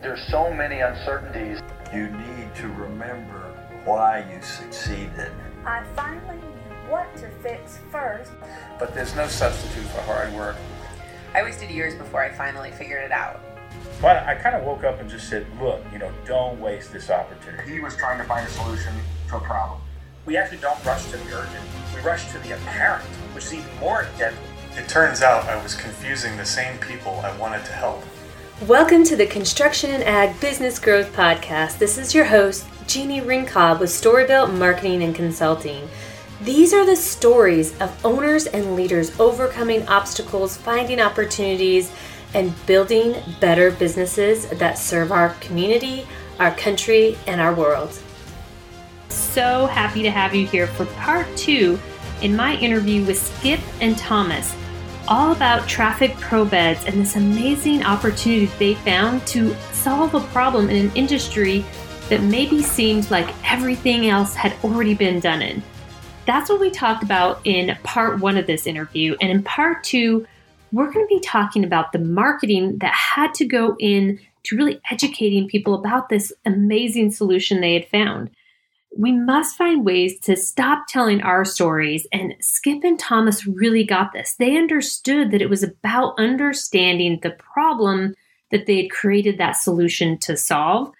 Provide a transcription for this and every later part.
There's so many uncertainties. You need to remember why you succeeded. I finally knew what to fix first. But there's no substitute for hard work. I wasted years before I finally figured it out. But I kind of woke up and just said, look, you know, don't waste this opportunity. He was trying to find a solution to a problem. We actually don't rush to the urgent. We rush to the apparent, which is even more deadly. It turns out I was confusing the same people I wanted to help. Welcome to the Construction and Ag Business Growth Podcast. This is your host, Jeannie Ringcobb with Storybuilt Marketing and Consulting. These are the stories of owners and leaders overcoming obstacles, finding opportunities, and building better businesses that serve our community, our country, and our world. So happy to have you here for part two in my interview with Skip and Thomas, all about traffic pro beds and this amazing opportunity they found to solve a problem in an industry that maybe seemed like everything else had already been done in. That's what we talked about in part one of this interview. And in part two, we're going to be talking about the marketing that had to go in to really educating people about this amazing solution they had found. We must find ways to stop telling our stories, and Skip and Thomas really got this. They understood that it was about understanding the problem that they had created that solution to solve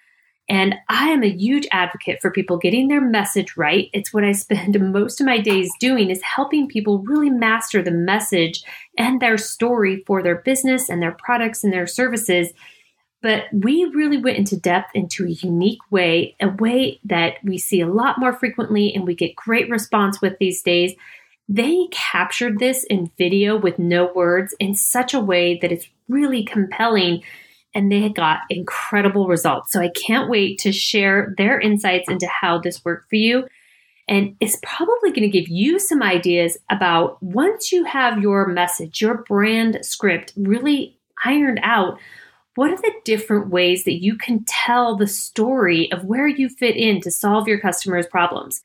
and I am a huge advocate for people getting their message right. It's what I spend most of my days doing is helping people really master the message and their story for their business and their products and their services. But we really went into depth into a unique way, a way that we see a lot more frequently and we get great response with these days. They captured this in video with no words in such a way that it's really compelling and they got incredible results. So I can't wait to share their insights into how this worked for you. And it's probably going to give you some ideas about once you have your message, your brand script really ironed out, what are the different ways that you can tell the story of where you fit in to solve your customers' problems?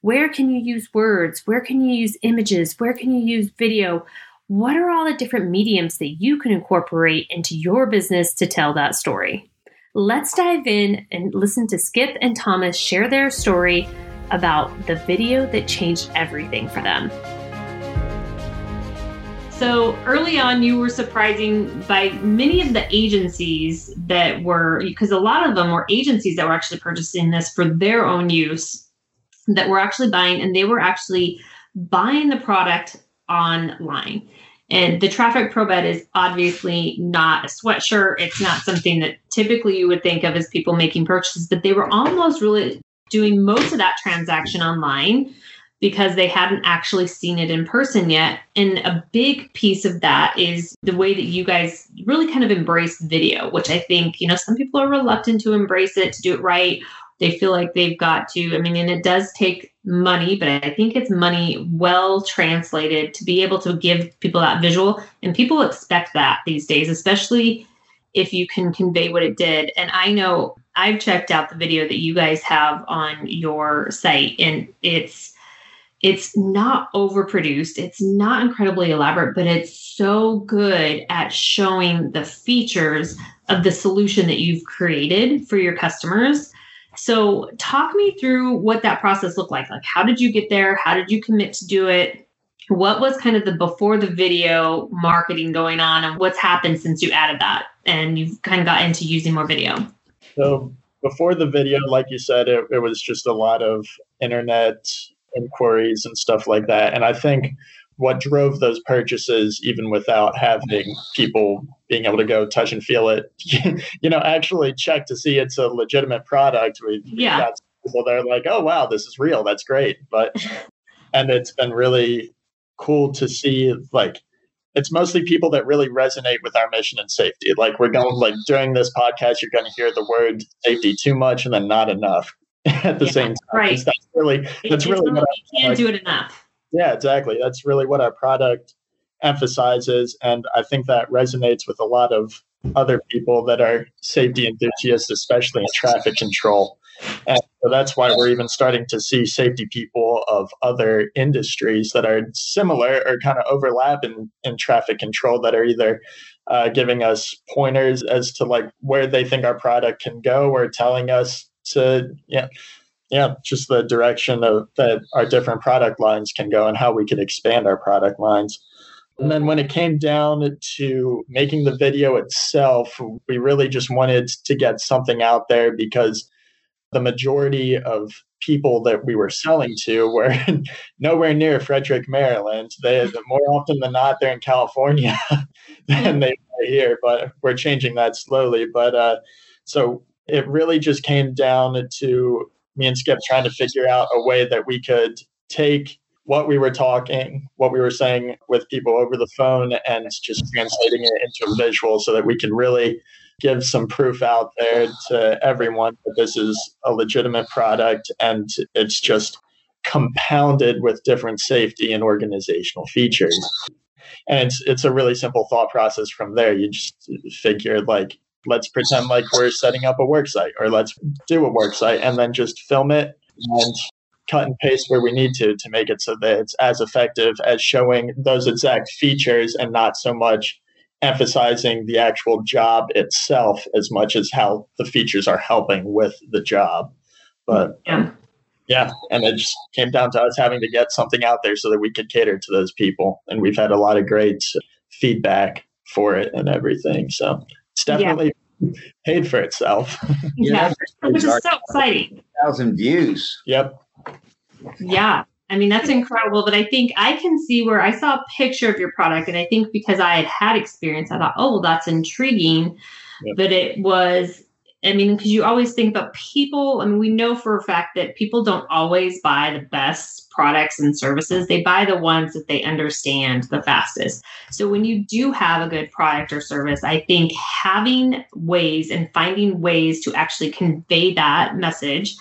Where can you use words? Where can you use images? Where can you use video? what are all the different mediums that you can incorporate into your business to tell that story? Let's dive in and listen to Skip and Thomas share their story about the video that changed everything for them. So early on, you were surprising by many of the agencies that were, because a lot of them were agencies that were actually purchasing this for their own use, that were actually buying, and they were actually buying the product online. And the traffic pro bed is obviously not a sweatshirt. It's not something that typically you would think of as people making purchases, but they were almost really doing most of that transaction online because they hadn't actually seen it in person yet. And a big piece of that is the way that you guys really kind of embrace video, which I think, you know, some people are reluctant to embrace it, to do it right. They feel like they've got to, I mean, and it does take money, but I think it's money well translated to be able to give people that visual. And people expect that these days, especially if you can convey what it did. And I know I've checked out the video that you guys have on your site, and it's it's not overproduced it's not incredibly elaborate but it's so good at showing the features of the solution that you've created for your customers so, talk me through what that process looked like. Like, how did you get there? How did you commit to do it? What was kind of the before the video marketing going on, and what's happened since you added that and you've kind of got into using more video? So, before the video, like you said, it, it was just a lot of internet inquiries and stuff like that. And I think what drove those purchases, even without having people being able to go touch and feel it, you know, actually check to see it's a legitimate product. We, yeah. got people that are like, oh, wow, this is real. That's great. But, and it's been really cool to see, like, it's mostly people that really resonate with our mission and safety. Like, we're going, like, during this podcast, you're going to hear the word safety too much and then not enough at the yeah, same time. Right. That's really, that's really, you can't do it enough yeah, exactly. That's really what our product emphasizes. And I think that resonates with a lot of other people that are safety enthusiasts, especially in traffic control. And so that's why we're even starting to see safety people of other industries that are similar or kind of overlap in, in traffic control that are either uh, giving us pointers as to like where they think our product can go, or telling us to yeah yeah just the direction of that our different product lines can go and how we can expand our product lines. And then when it came down to making the video itself, we really just wanted to get something out there because the majority of people that we were selling to were nowhere near Frederick, Maryland. They more often than not they're in California than they are here, but we're changing that slowly. But uh, so it really just came down to me and Skip trying to figure out a way that we could take what we were talking, what we were saying with people over the phone, and just translating it into a visual so that we can really give some proof out there to everyone that this is a legitimate product and it's just compounded with different safety and organizational features. And it's it's a really simple thought process from there. You just figure like let's pretend like we're setting up a work site or let's do a work site and then just film it and cut and paste where we need to to make it so that it's as effective as showing those exact features and not so much emphasizing the actual job itself as much as how the features are helping with the job. But yeah. yeah, and it just came down to us having to get something out there so that we could cater to those people. And we've had a lot of great feedback for it and everything. So it's definitely yeah. paid for itself. yeah, which is so exciting. Thousand views. Yep. Yeah. I mean, that's incredible. But I think I can see where I saw a picture of your product, and I think because I had had experience, I thought, oh, well, that's intriguing. Yep. But it was, I mean, because you always think about people. I mean, we know for a fact that people don't always buy the best products and services, they buy the ones that they understand the fastest. So when you do have a good product or service, I think having ways and finding ways to actually convey that message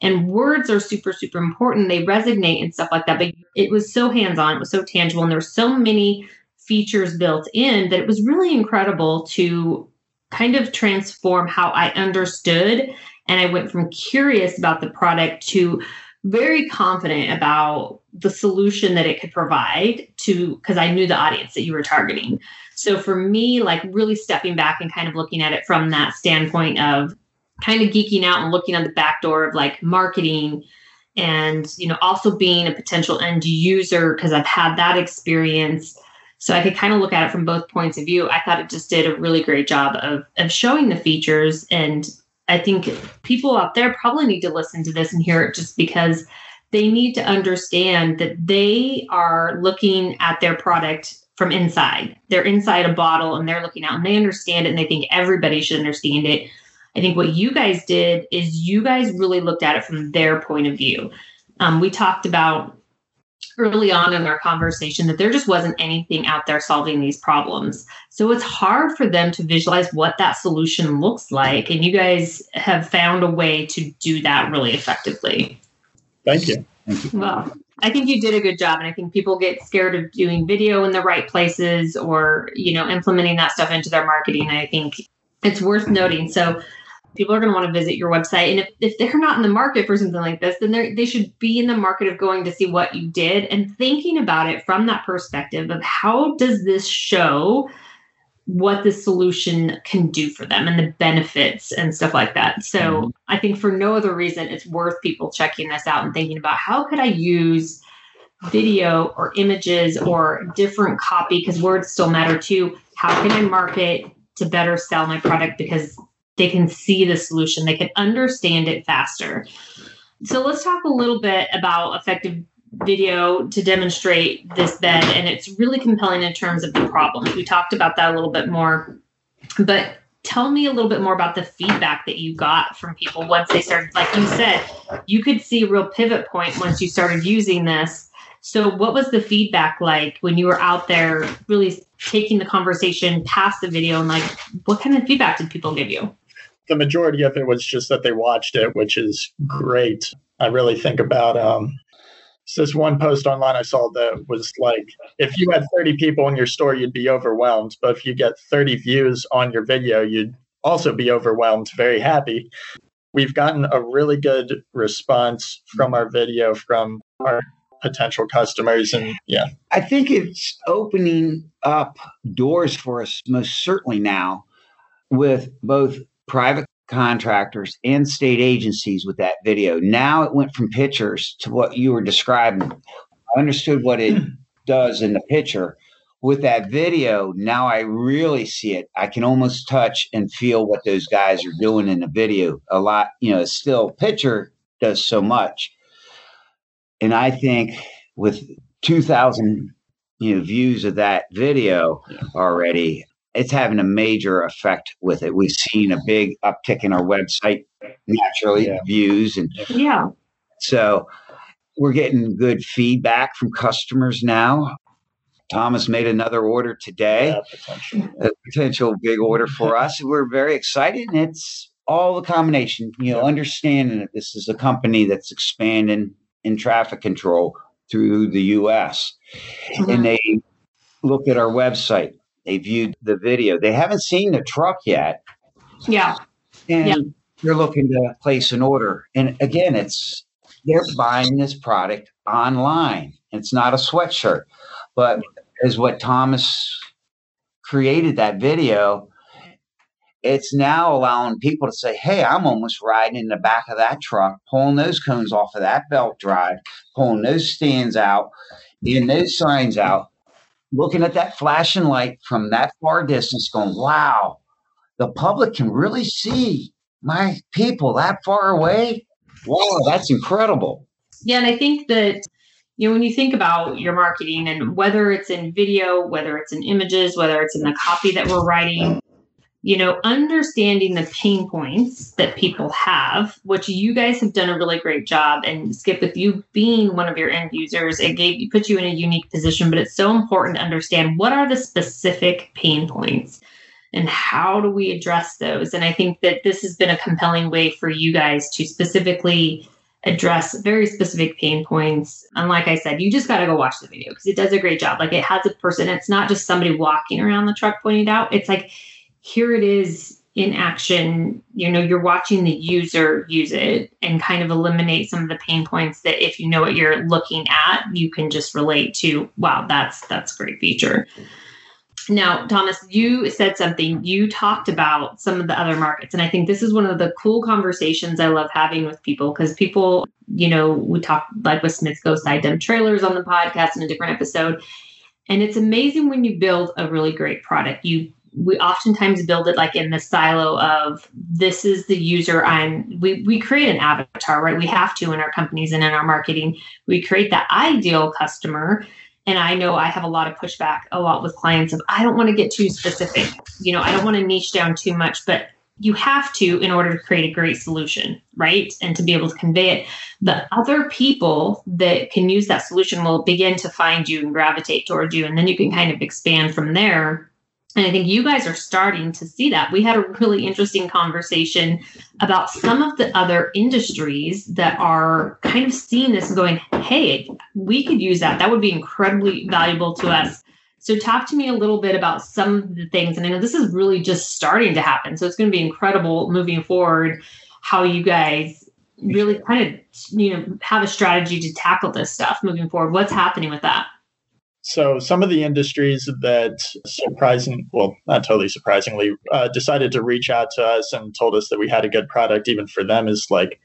and words are super super important they resonate and stuff like that but it was so hands on it was so tangible and there were so many features built in that it was really incredible to kind of transform how i understood and i went from curious about the product to very confident about the solution that it could provide to because i knew the audience that you were targeting. So for me like really stepping back and kind of looking at it from that standpoint of kind of geeking out and looking on the back door of like marketing and you know also being a potential end user because I've had that experience so I could kind of look at it from both points of view. I thought it just did a really great job of of showing the features and I think people out there probably need to listen to this and hear it just because they need to understand that they are looking at their product from inside. They're inside a bottle and they're looking out and they understand it and they think everybody should understand it. I think what you guys did is you guys really looked at it from their point of view. Um, we talked about early on in our conversation that there just wasn't anything out there solving these problems. So it's hard for them to visualize what that solution looks like. And you guys have found a way to do that really effectively. Thank you. Thank you. Well, I think you did a good job. And I think people get scared of doing video in the right places or, you know, implementing that stuff into their marketing. I think it's worth noting. So people are going to want to visit your website and if, if they're not in the market for something like this then they they should be in the market of going to see what you did and thinking about it from that perspective of how does this show what the solution can do for them and the benefits and stuff like that so mm-hmm. i think for no other reason it's worth people checking this out and thinking about how could i use video or images or different copy because words still matter too how can i market to better sell my product because they can see the solution, they can understand it faster. So let's talk a little bit about effective video to demonstrate this bed and it's really compelling in terms of the problems. We talked about that a little bit more. But tell me a little bit more about the feedback that you got from people once they started like you said you could see a real pivot point once you started using this so what was the feedback like when you were out there really taking the conversation past the video and like what kind of feedback did people give you the majority of it was just that they watched it, which is great. I really think about um, this one post online I saw that was like, if you had 30 people in your store, you'd be overwhelmed. But if you get 30 views on your video, you'd also be overwhelmed, very happy. We've gotten a really good response from our video from our potential customers and yeah i think it's opening up doors for us most certainly now with both private contractors and state agencies with that video. Now it went from pictures to what you were describing. I understood what it does in the picture. With that video, now I really see it. I can almost touch and feel what those guys are doing in the video. A lot, you know, still picture does so much. And I think with 2000 you know views of that video already it's having a major effect with it we've seen a big uptick in our website naturally Yeah. views and Yeah. so we're getting good feedback from customers now thomas made another order today Yeah, potential. a potential big order for us. We're very excited, and it's all the combination. You know, understanding that this is a company that's expanding in traffic control through the U.S. and mm-hmm. they look at our website. They viewed the video. They haven't seen the truck yet, Yeah. and Yeah. they're looking to place an order. And again, it's they're buying this product online. It's not a sweatshirt, but as what Thomas created that video, it's now allowing people to say, Hey, I'm almost riding in the back of that truck, pulling those cones off of that belt drive, pulling those stands out, getting those signs out, looking at that flashing light from that far distance, going, Wow, the public can really see my people that far away. Wow, that's incredible. Yeah, and I think that you know when you think about your marketing and whether it's in video, whether it's in images, whether it's in the copy that we're writing, you know, understanding the pain points that people have, which you guys have done a really great job. And Skip, with you being one of your end users, it gave you put you in a unique position. But it's so important to understand what are the specific pain points and how do we address those. And I think that this has been a compelling way for you guys to specifically address very specific pain points. And like I said, you just got to go watch the video because it does a great job. Like it has a person, it's not just somebody walking around the truck pointing out. It's like, here it is in action. You know, you're watching the user use it and kind of eliminate some of the pain points that if you know what you're looking at, you can just relate to, wow, that's that's a great feature. Now, Thomas, you said something. You talked about some of the other markets. And I think this is one of the cool conversations I love having with people because people, you know, we talk like with Smithco Side Dump Trailers on the podcast in a different episode. And it's amazing when you build a really great product. You we oftentimes build it like in the silo of this is the user I'm we we create an avatar, right? We have to in our companies and in our marketing. We create that ideal customer and I know I have a lot of pushback a lot with clients of I don't want to get too specific. You know, I don't want to niche down too much, but you have to in order to create a great solution, right? And to be able to convey it. The other people that can use that solution will begin to find you and gravitate towards you. And then you can kind of expand from there. And I think you guys are starting to see that. We had a really interesting conversation about some of the other industries that are kind of seeing this and going, hey, we could use that. That would be incredibly valuable to us. So, talk to me a little bit about some of the things. And I know this is really just starting to happen. So, it's going to be incredible moving forward how you guys really kind of, you know, have a strategy to tackle this stuff moving forward. What's happening with that? So some of the industries that surprising, well, not totally surprisingly, uh, decided to reach out to us and told us that we had a good product, even for them, is like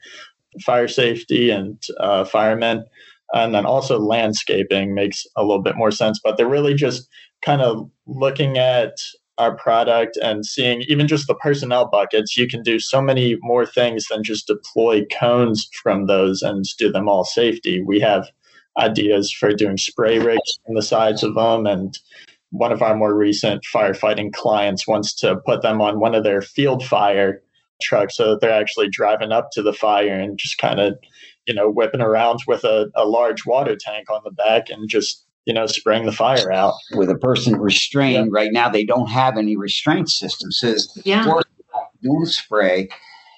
fire safety and uh, firemen, and then also landscaping makes a little bit more sense. But they're really just kind of looking at our product and seeing even just the personnel buckets. You can do so many more things than just deploy cones from those and do them all safety. We have ideas for doing spray rigs on the sides of them. And one of our more recent firefighting clients wants to put them on one of their field fire trucks so that they're actually driving up to the fire and just kind of, you know, whipping around with a, a large water tank on the back and just, you know, spraying the fire out. With a person restrained, right now they don't have any restraint system. So Yeah. for doing spray,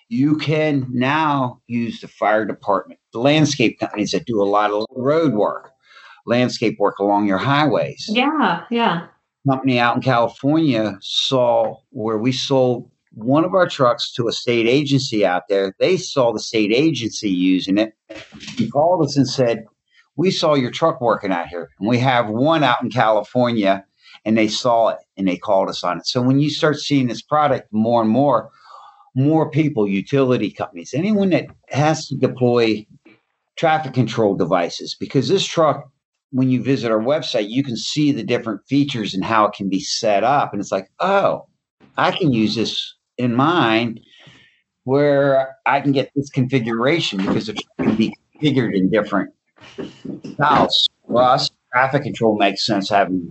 you can now use the fire department, the landscape companies that do a lot of road work, landscape work along your highways. Yeah. Yeah. Company out in California saw where we sold one of our trucks to a state agency out there. They saw the state agency using it. He called us and said, We saw your truck working out here, and we have one out in California. and they saw it and they called us on it. So when you start seeing this product more and more, more people, utility companies, anyone that has to deploy traffic control devices, because this truck, when you visit our website, you can see the different features and how it can be set up. And it's like, oh, I can use this in mine where I can get this configuration because it can be configured in different styles. For us, traffic control makes sense having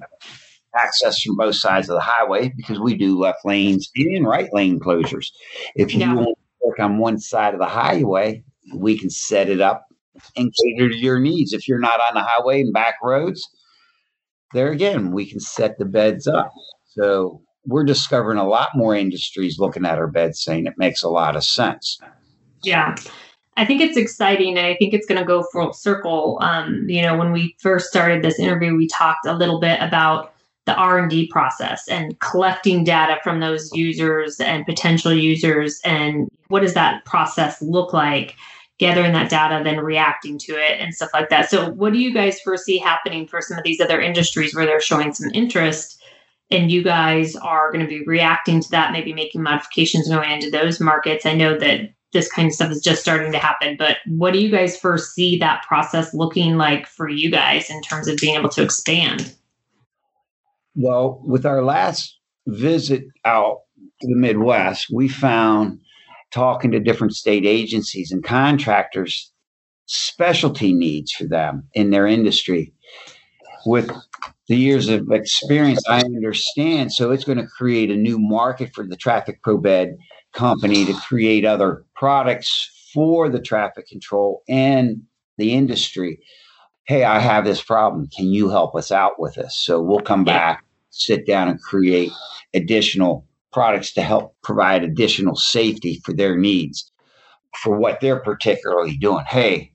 access from both sides of the highway because we do left lanes and right lane closures. If you yeah. want to work on one side of the highway, we can set it up and cater to your needs. If you're not on the highway and back roads, there again, we can set the beds up. So we're discovering a lot more industries looking at our beds saying it makes a lot of sense. Yeah. I think it's exciting and I think it's going to go full circle. Um, you know, when we first started this interview, we talked a little bit about the r&d process and collecting data from those users and potential users and what does that process look like? Gathering that data then reacting to it and stuff like that. So what do you guys foresee happening for some of these other industries where they're showing some interest and you guys are going to be reacting to that maybe making modifications going into those markets? I know that this kind of stuff is just starting to happen but what do you guys foresee that process looking like for you guys in terms of being able to expand well, with our last visit out to the Midwest, we found talking to different state agencies and contractors specialty needs for them in their industry. With the years of experience, I understand. So it's going to create a new market for the traffic pro bed company to create other products for the traffic control and the industry. Hey, I have this problem. Can you help us out with this? So we'll come back sit down and create additional products to help provide additional safety for their needs for what they're particularly doing. Hey,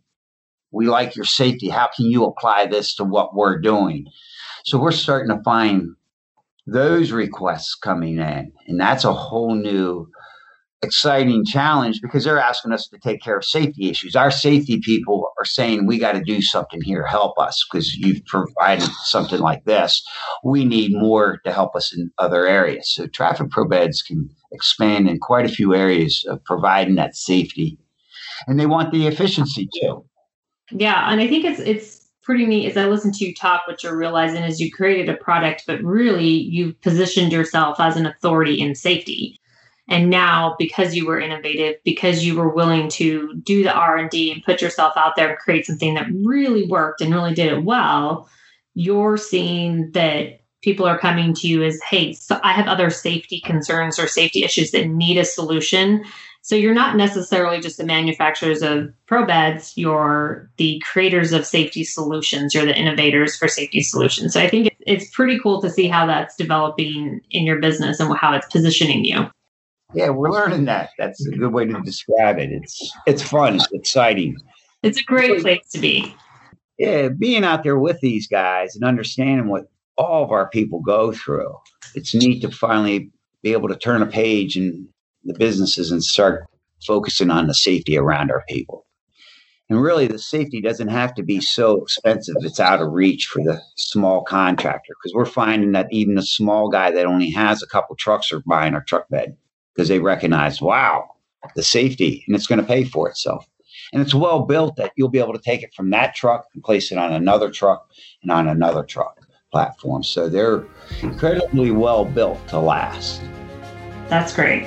we like your safety. How can you apply this to what we're doing? So we're starting to find those requests coming in, and that's a whole new exciting challenge because they're asking us to take care of safety issues. Our safety people are saying, we got to do something here, help us because you've provided something like this. We need more to help us in other areas. So traffic pro beds can expand in quite a few areas of providing that safety. And they want the efficiency too. Yeah, and I think it's it's pretty neat as I listen to you talk, what you're realizing is you created a product, but really you've positioned yourself as an authority in safety and now because you were innovative because you were willing to do the r&d and put yourself out there and create something that really worked and really did it well you're seeing that people are coming to you as hey so i have other safety concerns or safety issues that need a solution. So you're not necessarily just the manufacturers of pro beds you're the creators of safety solutions you're the innovators for safety solutions. So i think it's pretty cool to see how that's developing in your business and how it's positioning you yeah, we're learning that. That's a good way to describe it. It's it's fun, it's exciting. It's a great place to be. Yeah, being out there with these guys and understanding what all of our people go through. It's neat to finally be able to turn a page in the businesses and start focusing on the safety around our people. And really, the safety doesn't have to be so expensive. It's out of reach for the small contractor because we're finding that even the small guy that only has a couple trucks are buying our truck bed because they recognize, wow, the safety, and it's going to pay for itself. And it's well built that you'll be able to take it from that truck and place it on another truck and on another truck platform. So they're incredibly well built to last. That's great.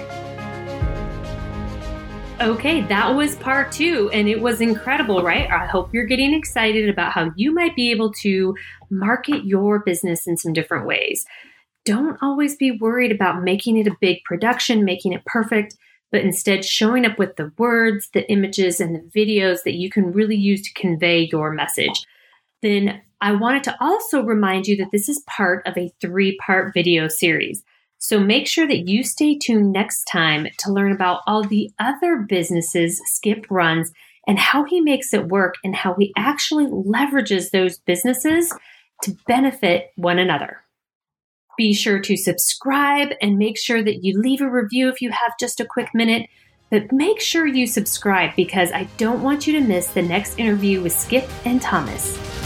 Okay, that was part two, and it was incredible, right? I hope you're getting excited about how you might be able to market your business in some different ways don't always be worried about making it a big production, making it perfect, but instead showing up with the words, the images, and the videos that you can really use to convey your message. Then I wanted to also remind you that this is part of a three part video series. So make sure that you stay tuned next time to learn about all the other businesses Skip runs and how he makes it work and how he actually leverages those businesses to benefit one another. Be sure to subscribe and make sure that you leave a review if you have just a quick minute. But make sure you subscribe because I don't want you to miss the next interview with Skip and Thomas.